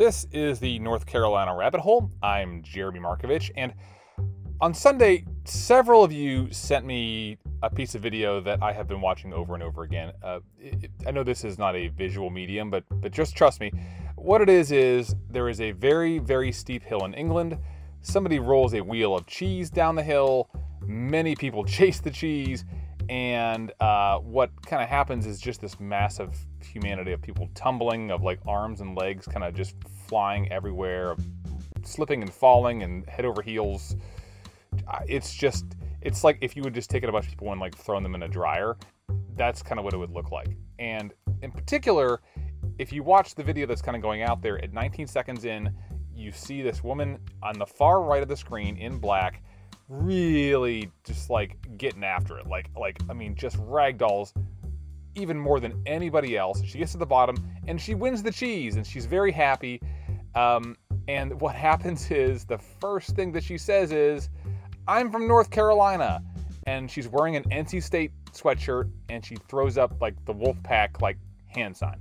This is the North Carolina Rabbit Hole. I'm Jeremy Markovich, and on Sunday, several of you sent me a piece of video that I have been watching over and over again. Uh, it, I know this is not a visual medium, but but just trust me. What it is is there is a very very steep hill in England. Somebody rolls a wheel of cheese down the hill. Many people chase the cheese, and uh, what kind of happens is just this massive humanity of people tumbling, of like arms and legs kind of just flying everywhere, slipping and falling and head over heels. It's just, it's like if you would just taken a bunch of people and like thrown them in a dryer. That's kind of what it would look like. And in particular, if you watch the video that's kind of going out there at 19 seconds in, you see this woman on the far right of the screen in black really just like getting after it. Like like i mean just ragdolls even more than anybody else. She gets to the bottom and she wins the cheese and she's very happy. Um, and what happens is the first thing that she says is i'm from north carolina. And she's wearing an nc state sweatshirt and she throws up like the wolf pack like hand sign.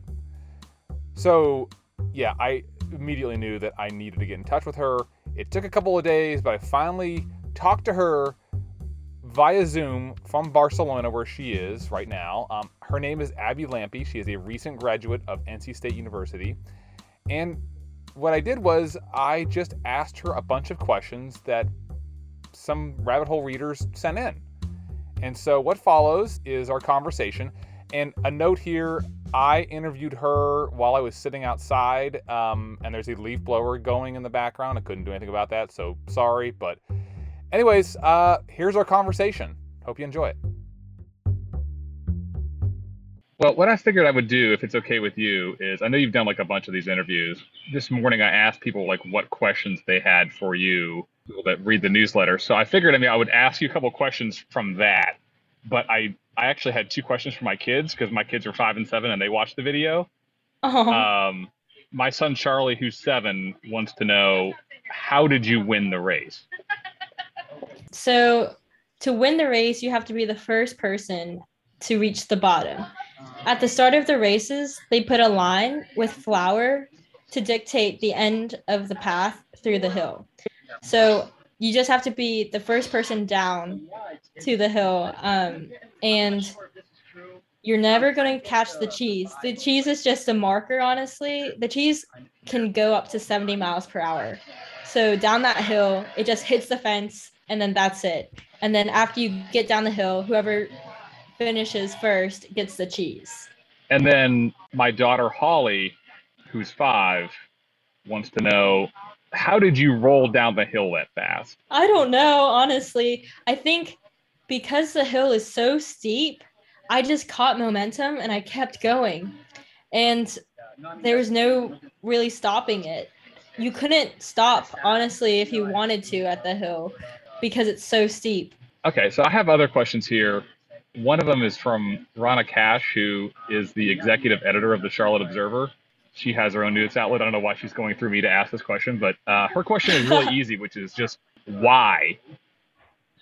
So yeah i immediately knew that i needed to get in touch with her. It took a couple of days but i finally talked to her via Zoom from Barcelona, where she is right now. Um, her name is Abby Lampe. She is a recent graduate of NC State University. And what I did was I just asked her a bunch of questions that some rabbit hole readers sent in. And so what follows is our conversation. And a note here I interviewed her while I was sitting outside, um, and there's a leaf blower going in the background. I couldn't do anything about that, so sorry, but Anyways, uh, here's our conversation. Hope you enjoy it. Well, what I figured I would do, if it's okay with you, is I know you've done like a bunch of these interviews. This morning, I asked people like what questions they had for you, people that read the newsletter. So I figured, I mean, I would ask you a couple questions from that. But I, I actually had two questions for my kids because my kids are five and seven and they watched the video. Oh. Um, my son Charlie, who's seven, wants to know how did you win the race? So to win the race, you have to be the first person to reach the bottom. At the start of the races, they put a line with flour to dictate the end of the path through the hill. So you just have to be the first person down to the hill. Um, and you're never going to catch the cheese. The cheese is just a marker, honestly. The cheese can go up to 70 miles per hour. So down that hill, it just hits the fence and then that's it. And then after you get down the hill, whoever finishes first gets the cheese. And then my daughter Holly, who's five, wants to know how did you roll down the hill that fast? I don't know, honestly. I think because the hill is so steep, I just caught momentum and I kept going. And there was no really stopping it. You couldn't stop, honestly, if you wanted to at the hill because it's so steep. Okay, so I have other questions here. One of them is from Rana Cash, who is the executive editor of the Charlotte Observer. She has her own news outlet. I don't know why she's going through me to ask this question, but uh, her question is really easy, which is just why?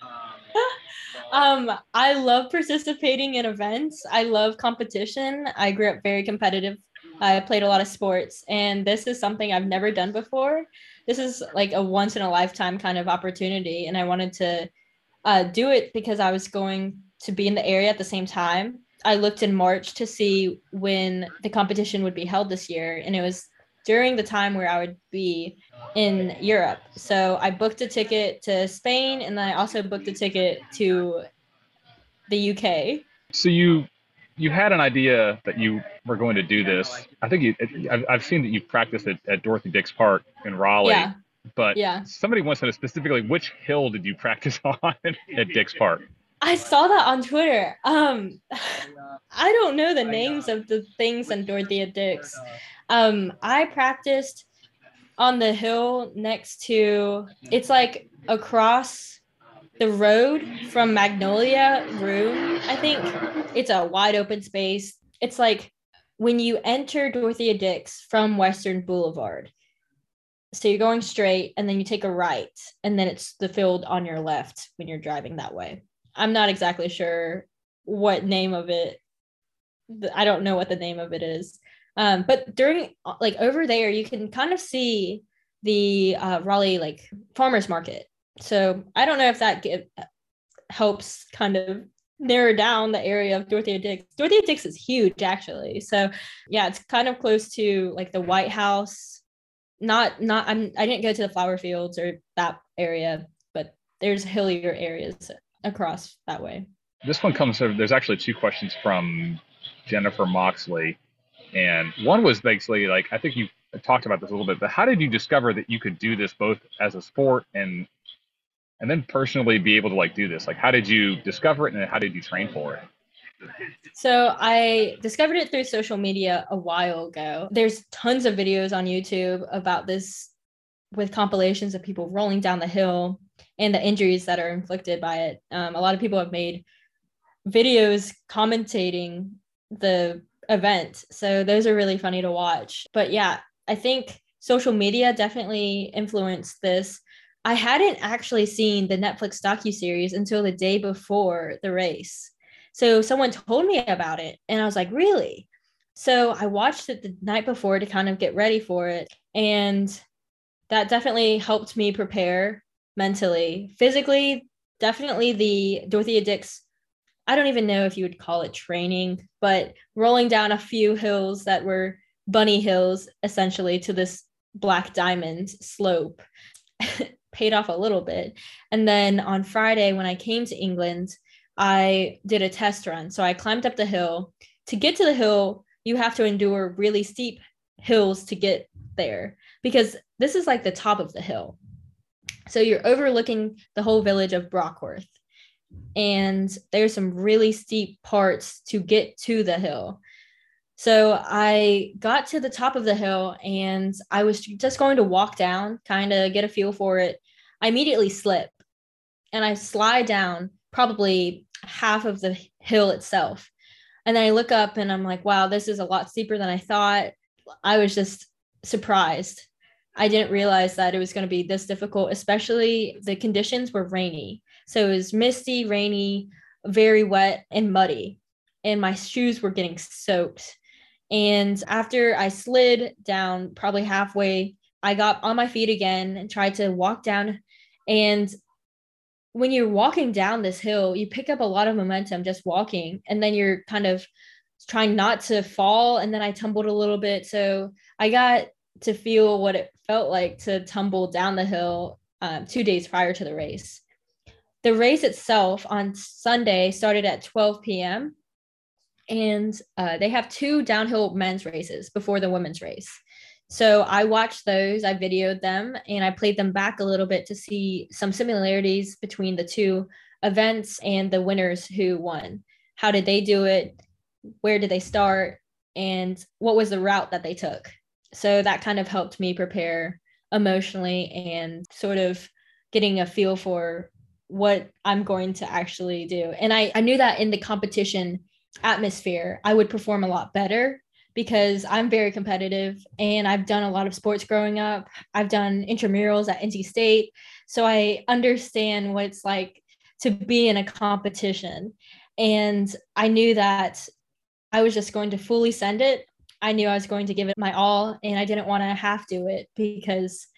um, I love participating in events. I love competition. I grew up very competitive. I played a lot of sports, and this is something I've never done before. This is like a once in a lifetime kind of opportunity and i wanted to uh, do it because i was going to be in the area at the same time. I looked in march to see when the competition would be held this year and it was during the time where i would be in europe. So i booked a ticket to spain and then i also booked a ticket to the uk so you you had an idea that you were going to do this. I think you, I've, I've seen that you've practiced at, at Dorothy Dix Park in Raleigh. Yeah. But yeah. somebody wants to know specifically which hill did you practice on at Dix Park? I saw that on Twitter. Um, I don't know the names of the things in Dorothy Dix. Um, I practiced on the hill next to. It's like across the road from Magnolia Room, I think it's a wide open space. It's like when you enter Dorothea Dix from Western Boulevard. So you're going straight and then you take a right and then it's the field on your left when you're driving that way. I'm not exactly sure what name of it. I don't know what the name of it is. Um, but during like over there, you can kind of see the uh, Raleigh like farmers market. So I don't know if that give, helps kind of narrow down the area of Dorothea Dix. Dorothea Dix is huge, actually. So yeah, it's kind of close to like the White House. Not not I'm I didn't go to the flower fields or that area, but there's hillier areas across that way. This one comes. There's actually two questions from Jennifer Moxley, and one was basically like I think you talked about this a little bit, but how did you discover that you could do this both as a sport and and then personally be able to like do this? Like, how did you discover it, and how did you train for it? So I discovered it through social media a while ago. There's tons of videos on YouTube about this with compilations of people rolling down the hill and the injuries that are inflicted by it. Um, a lot of people have made videos commentating the event. So those are really funny to watch. But yeah, I think social media definitely influenced this. I hadn't actually seen the Netflix docu series until the day before the race. So someone told me about it and I was like, "Really?" So I watched it the night before to kind of get ready for it and that definitely helped me prepare mentally. Physically, definitely the Dorothea Dix I don't even know if you would call it training, but rolling down a few hills that were bunny hills essentially to this black diamond slope paid off a little bit. And then on Friday, when I came to England, I did a test run. So I climbed up the hill. To get to the hill, you have to endure really steep hills to get there because this is like the top of the hill. So you're overlooking the whole village of Brockworth and there's some really steep parts to get to the hill. So I got to the top of the hill and I was just going to walk down, kind of get a feel for it. I immediately slip and I slide down probably half of the hill itself. And then I look up and I'm like, wow, this is a lot steeper than I thought. I was just surprised. I didn't realize that it was going to be this difficult, especially the conditions were rainy. So it was misty, rainy, very wet, and muddy. And my shoes were getting soaked. And after I slid down probably halfway, I got on my feet again and tried to walk down. And when you're walking down this hill, you pick up a lot of momentum just walking. And then you're kind of trying not to fall. And then I tumbled a little bit. So I got to feel what it felt like to tumble down the hill um, two days prior to the race. The race itself on Sunday started at 12 p.m. And uh, they have two downhill men's races before the women's race. So I watched those, I videoed them, and I played them back a little bit to see some similarities between the two events and the winners who won. How did they do it? Where did they start? And what was the route that they took? So that kind of helped me prepare emotionally and sort of getting a feel for what I'm going to actually do. And I, I knew that in the competition atmosphere, I would perform a lot better because I'm very competitive and I've done a lot of sports growing up. I've done intramurals at NC State. So I understand what it's like to be in a competition. And I knew that I was just going to fully send it. I knew I was going to give it my all and I didn't want to half do it because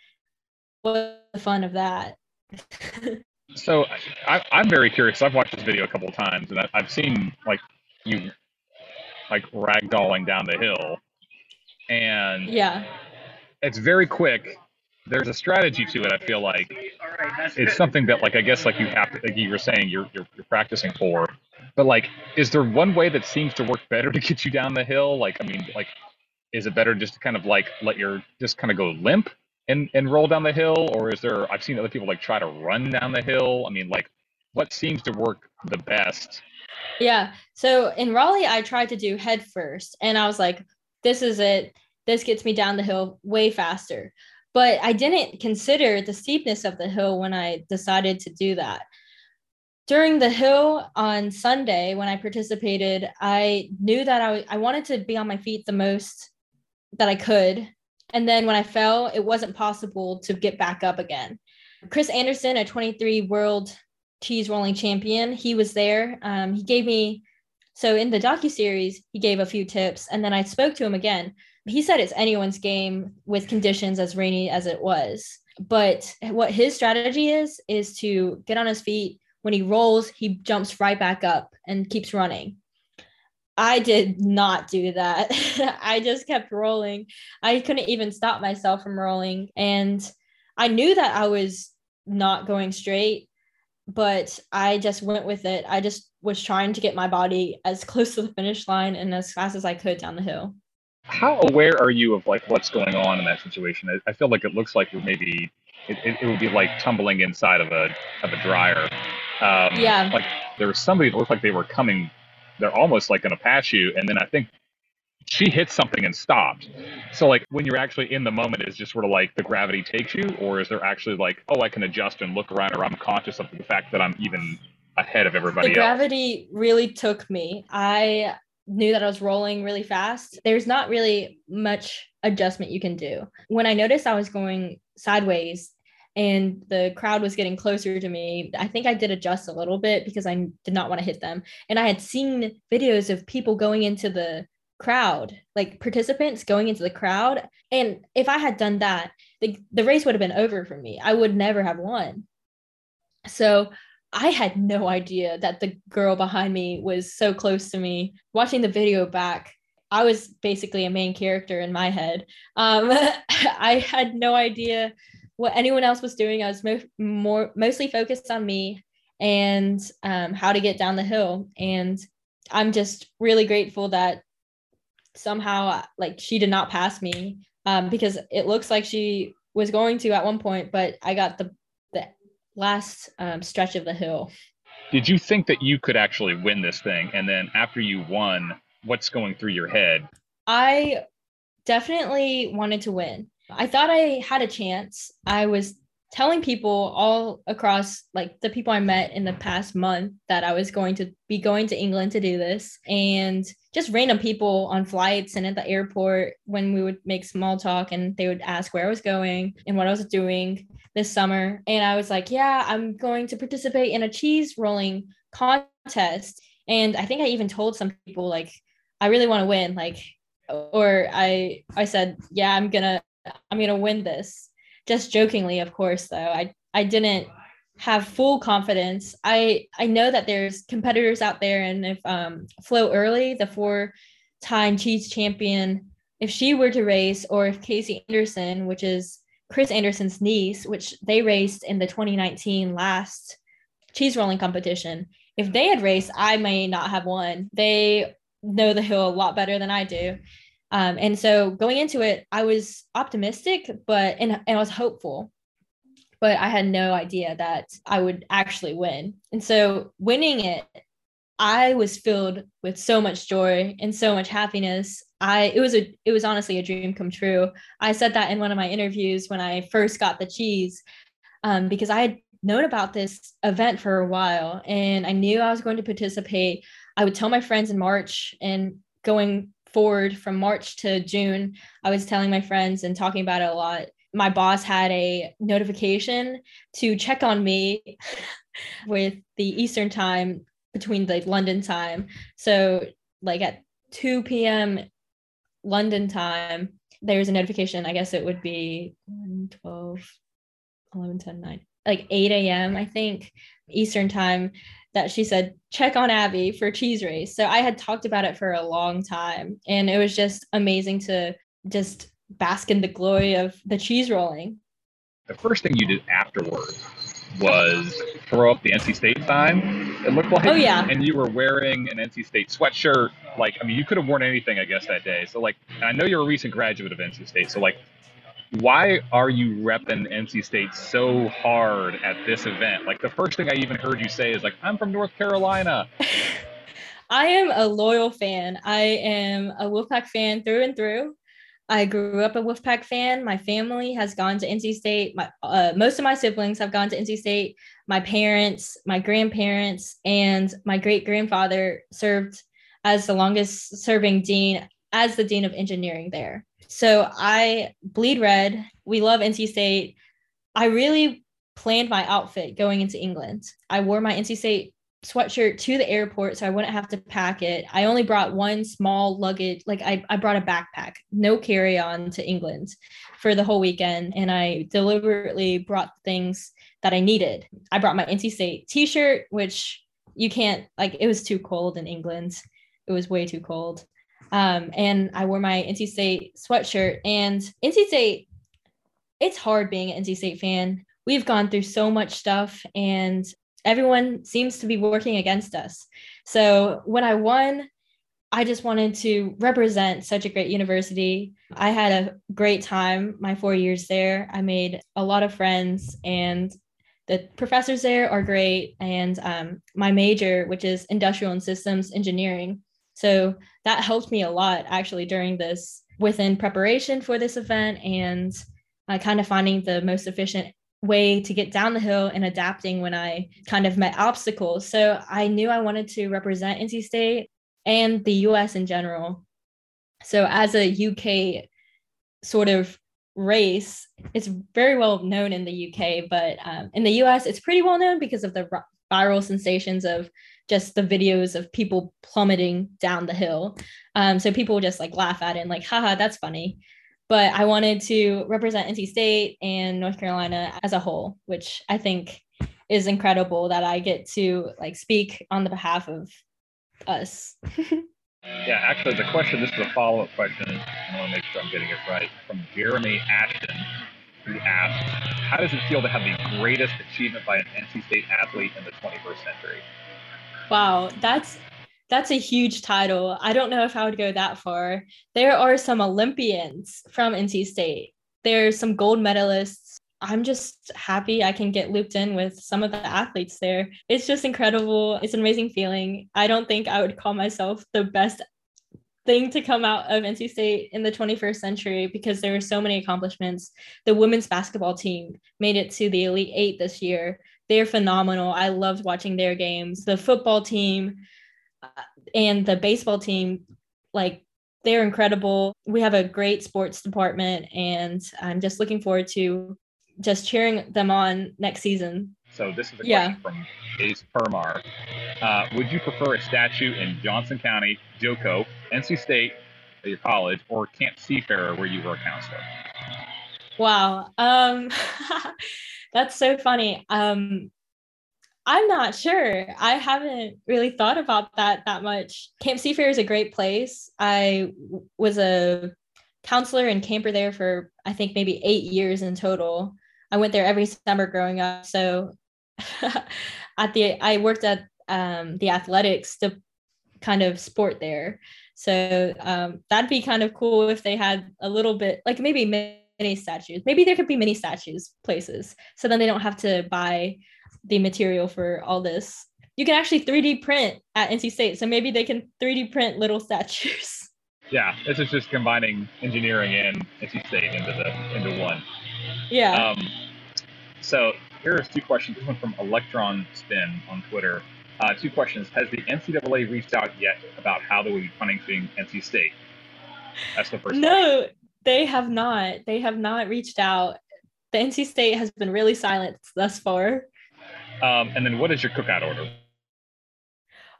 what's the fun of that? So I, am very curious. I've watched this video a couple of times, and I, have seen like you like ragdolling down the hill, and yeah, it's very quick. There's a strategy to it. I feel like it's something that like I guess like you have to like you were saying you're, you're you're practicing for. But like, is there one way that seems to work better to get you down the hill? Like, I mean, like, is it better just to kind of like let your just kind of go limp and and roll down the hill, or is there? I've seen other people like try to run down the hill. I mean, like, what seems to work the best? Yeah. So in Raleigh, I tried to do head first, and I was like, "This is it. This gets me down the hill way faster." But I didn't consider the steepness of the hill when I decided to do that. During the hill on Sunday, when I participated, I knew that I, I wanted to be on my feet the most that I could and then when I fell, it wasn't possible to get back up again. Chris Anderson, a 23 world cheese rolling champion, he was there. Um, he gave me So in the docu series, he gave a few tips, and then I spoke to him again. He said it's anyone's game with conditions as rainy as it was. But what his strategy is is to get on his feet. When he rolls, he jumps right back up and keeps running. I did not do that. I just kept rolling. I couldn't even stop myself from rolling. And I knew that I was not going straight, but I just went with it. I just was trying to get my body as close to the finish line and as fast as I could down the hill. How aware are you of like what's going on in that situation? I, I feel like it looks like you're maybe it, it, it, would be like tumbling inside of a of a dryer. Um, yeah. Like there was somebody that looked like they were coming. They're almost like going to pass you, and then I think she hit something and stopped. So like when you're actually in the moment, is just sort of like the gravity takes you, or is there actually like, oh, I can adjust and look around, or I'm conscious of the fact that I'm even ahead of everybody the gravity really took me. I knew that I was rolling really fast. There's not really much adjustment you can do. When I noticed I was going sideways and the crowd was getting closer to me, I think I did adjust a little bit because I did not want to hit them. And I had seen videos of people going into the crowd, like participants going into the crowd. And if I had done that, the, the race would have been over for me. I would never have won. So I had no idea that the girl behind me was so close to me. Watching the video back, I was basically a main character in my head. Um, I had no idea what anyone else was doing. I was mo- more mostly focused on me and um, how to get down the hill. And I'm just really grateful that somehow like she did not pass me um, because it looks like she was going to at one point, but I got the the last um, stretch of the hill. Did you think that you could actually win this thing? And then after you won, what's going through your head? I definitely wanted to win. I thought I had a chance. I was telling people all across like the people I met in the past month that I was going to be going to England to do this and just random people on flights and at the airport when we would make small talk and they would ask where I was going and what I was doing this summer. And I was like yeah I'm going to participate in a cheese rolling contest. And I think I even told some people like I really want to win like or I I said yeah I'm going to I'm going to win this just jokingly, of course, though. I I didn't have full confidence. I I know that there's competitors out there, and if um, Flo Early, the four-time cheese champion, if she were to race, or if Casey Anderson, which is Chris Anderson's niece, which they raced in the 2019 last cheese rolling competition, if they had raced, I may not have won. They know the hill a lot better than I do. Um, and so going into it, I was optimistic, but and, and I was hopeful, but I had no idea that I would actually win. And so winning it, I was filled with so much joy and so much happiness. I it was a it was honestly a dream come true. I said that in one of my interviews when I first got the cheese, um, because I had known about this event for a while and I knew I was going to participate. I would tell my friends in March and going forward from March to June, I was telling my friends and talking about it a lot. My boss had a notification to check on me with the Eastern time between the London time. So, like at 2 p.m. London time, there's a notification. I guess it would be 12, 11, 10, 9, like 8 a.m., I think, Eastern time that she said, check on Abby for cheese race. So I had talked about it for a long time. And it was just amazing to just bask in the glory of the cheese rolling. The first thing you did afterward was throw up the NC State sign. It looked like. Oh, yeah. And you were wearing an NC State sweatshirt. Like, I mean, you could have worn anything, I guess, that day. So, like, I know you're a recent graduate of NC State. So, like, why are you repping NC State so hard at this event? Like the first thing I even heard you say is like, I'm from North Carolina. I am a loyal fan. I am a Wolfpack fan through and through. I grew up a Wolfpack fan. My family has gone to NC State. My uh, most of my siblings have gone to NC State. My parents, my grandparents, and my great grandfather served as the longest serving dean as the dean of engineering there. So I bleed red. We love NC State. I really planned my outfit going into England. I wore my NC State sweatshirt to the airport so I wouldn't have to pack it. I only brought one small luggage, like I, I brought a backpack, no carry on to England for the whole weekend. And I deliberately brought things that I needed. I brought my NC State t shirt, which you can't, like, it was too cold in England. It was way too cold. Um, and I wore my NC State sweatshirt. And NC State, it's hard being an NC State fan. We've gone through so much stuff, and everyone seems to be working against us. So when I won, I just wanted to represent such a great university. I had a great time my four years there. I made a lot of friends, and the professors there are great. And um, my major, which is industrial and systems engineering. So that helped me a lot actually during this within preparation for this event and uh, kind of finding the most efficient way to get down the hill and adapting when I kind of met obstacles. So I knew I wanted to represent NC State and the US in general. So as a UK sort of race, it's very well known in the UK, but um, in the US, it's pretty well known because of the viral sensations of just the videos of people plummeting down the hill. Um, so people just like laugh at it and like, haha, that's funny but I wanted to represent NC State and North Carolina as a whole, which I think is incredible that I get to like speak on the behalf of us. yeah, actually, the question, this is a follow up question. I want to make sure I'm getting it right from Jeremy Ashton, who asked, How does it feel to have the greatest achievement by an NC State athlete in the 21st century? Wow, that's that's a huge title. I don't know if I would go that far. There are some Olympians from NC State. There's some gold medalists. I'm just happy I can get looped in with some of the athletes there. It's just incredible. It's an amazing feeling. I don't think I would call myself the best thing to come out of NC State in the 21st century because there were so many accomplishments. The women's basketball team made it to the Elite Eight this year. They're phenomenal. I loved watching their games. The football team, and the baseball team, like they're incredible. We have a great sports department, and I'm just looking forward to just cheering them on next season. So this is a yeah. question from Ace Permar. Uh, would you prefer a statue in Johnston County, Joco, NC State, at your college, or Camp Seafarer, where you were a counselor? Wow, um, that's so funny. Um, I'm not sure. I haven't really thought about that that much. Camp Seafarer is a great place. I was a counselor and camper there for I think maybe eight years in total. I went there every summer growing up. So at the I worked at um, the athletics to kind of sport there. So um, that'd be kind of cool if they had a little bit like maybe mini statues. Maybe there could be mini statues places. So then they don't have to buy the material for all this. You can actually 3D print at NC State, so maybe they can 3D print little statues. Yeah, this is just combining engineering and NC State into the into one. Yeah. Um, so here's two questions. This one from Electron Spin on Twitter. Uh, two questions. Has the NCAA reached out yet about how they will be punishing NC State? That's the first. No, question. They have not. They have not reached out. The NC State has been really silent thus far. Um, and then what is your cookout order?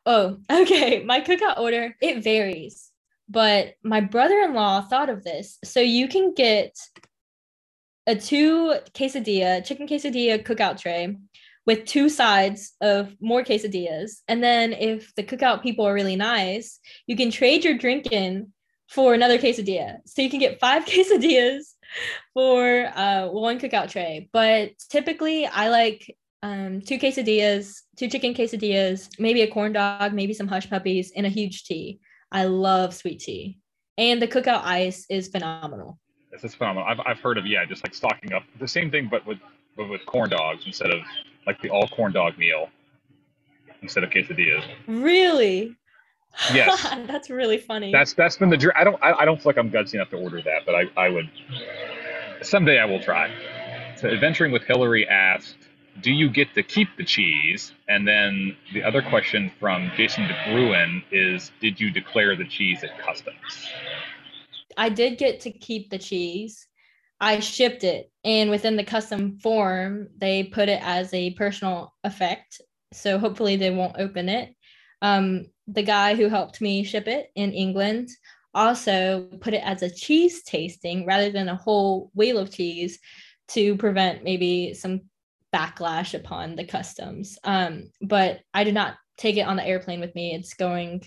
Oh, okay. My cookout order, it varies. But my brother-in-law thought of this. So you can get a two quesadilla, chicken quesadilla cookout tray with two sides of more quesadillas. And then if the cookout people are really nice, you can trade your drink in for another quesadilla. So you can get five quesadillas for uh, one cookout tray. But typically, I like um, two quesadillas, two chicken quesadillas, maybe a corn dog, maybe some hush puppies, and a huge tea. I love sweet tea. And the cookout ice is phenomenal. This is phenomenal. I've, I've heard of, yeah, just like stocking up the same thing, but with, but with corn dogs instead of like the all corn dog meal instead of quesadillas. Really? Yes. that's really funny. That's that's been the dream. I don't I, I don't feel like I'm gutsy enough to order that, but I, I would someday I will try. So adventuring with Hillary asked, do you get to keep the cheese? And then the other question from Jason DeBruin is, did you declare the cheese at customs? I did get to keep the cheese. I shipped it, and within the custom form, they put it as a personal effect so hopefully they won't open it. Um, the guy who helped me ship it in England also put it as a cheese tasting rather than a whole wheel of cheese to prevent maybe some backlash upon the customs. Um, but I did not take it on the airplane with me. It's going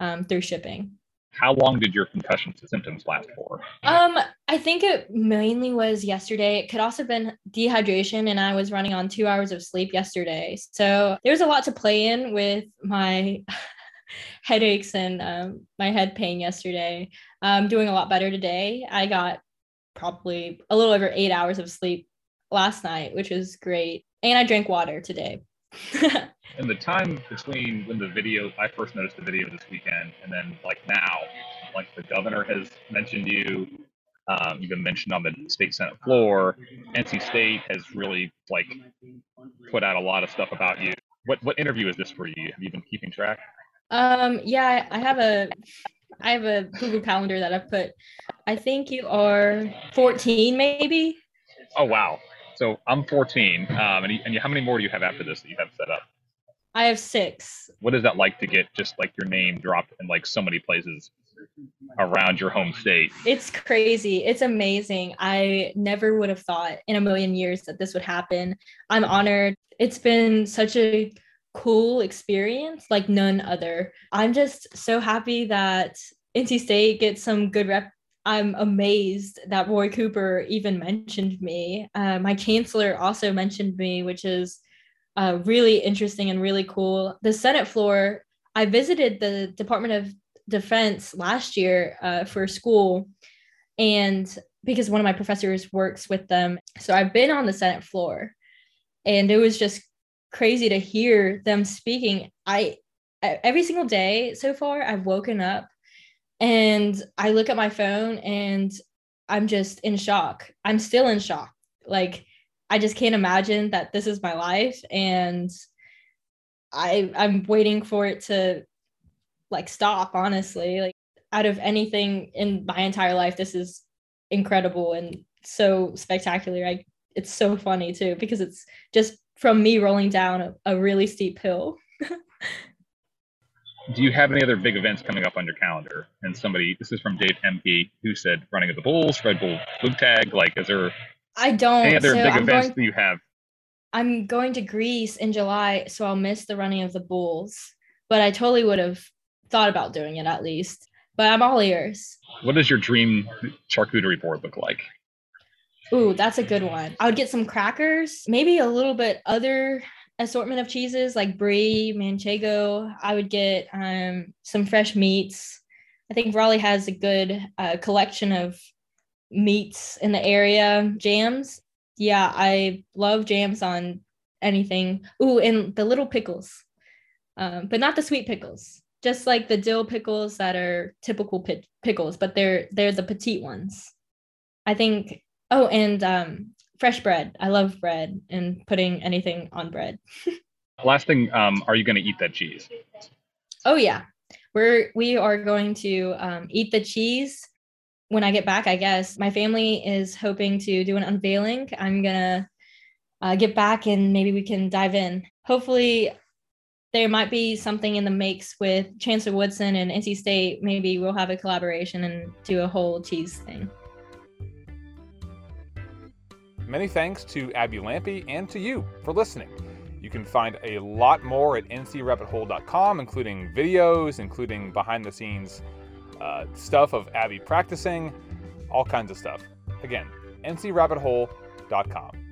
um, through shipping. How long did your concussion symptoms last for? Um, I think it mainly was yesterday. It could also have been dehydration, and I was running on two hours of sleep yesterday. So there was a lot to play in with my headaches and um, my head pain yesterday. I'm doing a lot better today. I got probably a little over eight hours of sleep last night, which was great. And I drank water today. in the time between when the video, I first noticed the video this weekend, and then like now, like the governor has mentioned you, um, you've been mentioned on the state senate floor. NC State has really like put out a lot of stuff about you. What what interview is this for you? Have you been keeping track? Um, yeah, I have a I have a Google Calendar that I've put. I think you are 14, maybe. Oh wow! So I'm 14. Um, and, you, and you, how many more do you have after this that you have set up? I have six. What is that like to get just like your name dropped in like so many places around your home state? It's crazy. It's amazing. I never would have thought in a million years that this would happen. I'm honored. It's been such a cool experience like none other. I'm just so happy that NC State gets some good rep. I'm amazed that Roy Cooper even mentioned me. Uh, my chancellor also mentioned me, which is uh, really interesting and really cool. The Senate floor, I visited the Department of Defense last year uh, for school, and because one of my professors works with them. So I've been on the Senate floor, and it was just crazy to hear them speaking. I every single day so far, I've woken up and I look at my phone and I'm just in shock. I'm still in shock. Like I just can't imagine that this is my life and I I'm waiting for it to like stop honestly. Like out of anything in my entire life this is incredible and so spectacular. I it's so funny too because it's just from me rolling down a, a really steep hill. Do you have any other big events coming up on your calendar? And somebody, this is from Dave MP, who said running of the Bulls, Red Bull Flugtag. Like, is there I don't. any other so big I'm events going, that you have? I'm going to Greece in July, so I'll miss the running of the Bulls. But I totally would have thought about doing it at least. But I'm all ears. What does your dream charcuterie board look like? Ooh, that's a good one. I would get some crackers, maybe a little bit other assortment of cheeses like brie, manchego. I would get um, some fresh meats. I think Raleigh has a good uh, collection of meats in the area. Jams, yeah, I love jams on anything. Ooh, and the little pickles, um, but not the sweet pickles. Just like the dill pickles that are typical pi- pickles, but they're they're the petite ones. I think Oh, and um, fresh bread. I love bread and putting anything on bread. Last thing, um, are you going to eat that cheese? Oh yeah, we're we are going to um, eat the cheese when I get back. I guess my family is hoping to do an unveiling. I'm gonna uh, get back and maybe we can dive in. Hopefully, there might be something in the makes with Chancellor Woodson and NC State. Maybe we'll have a collaboration and do a whole cheese thing. Many thanks to Abby Lampe and to you for listening. You can find a lot more at ncrabbithole.com, including videos, including behind the scenes uh, stuff of Abby practicing, all kinds of stuff. Again, ncrabbithole.com.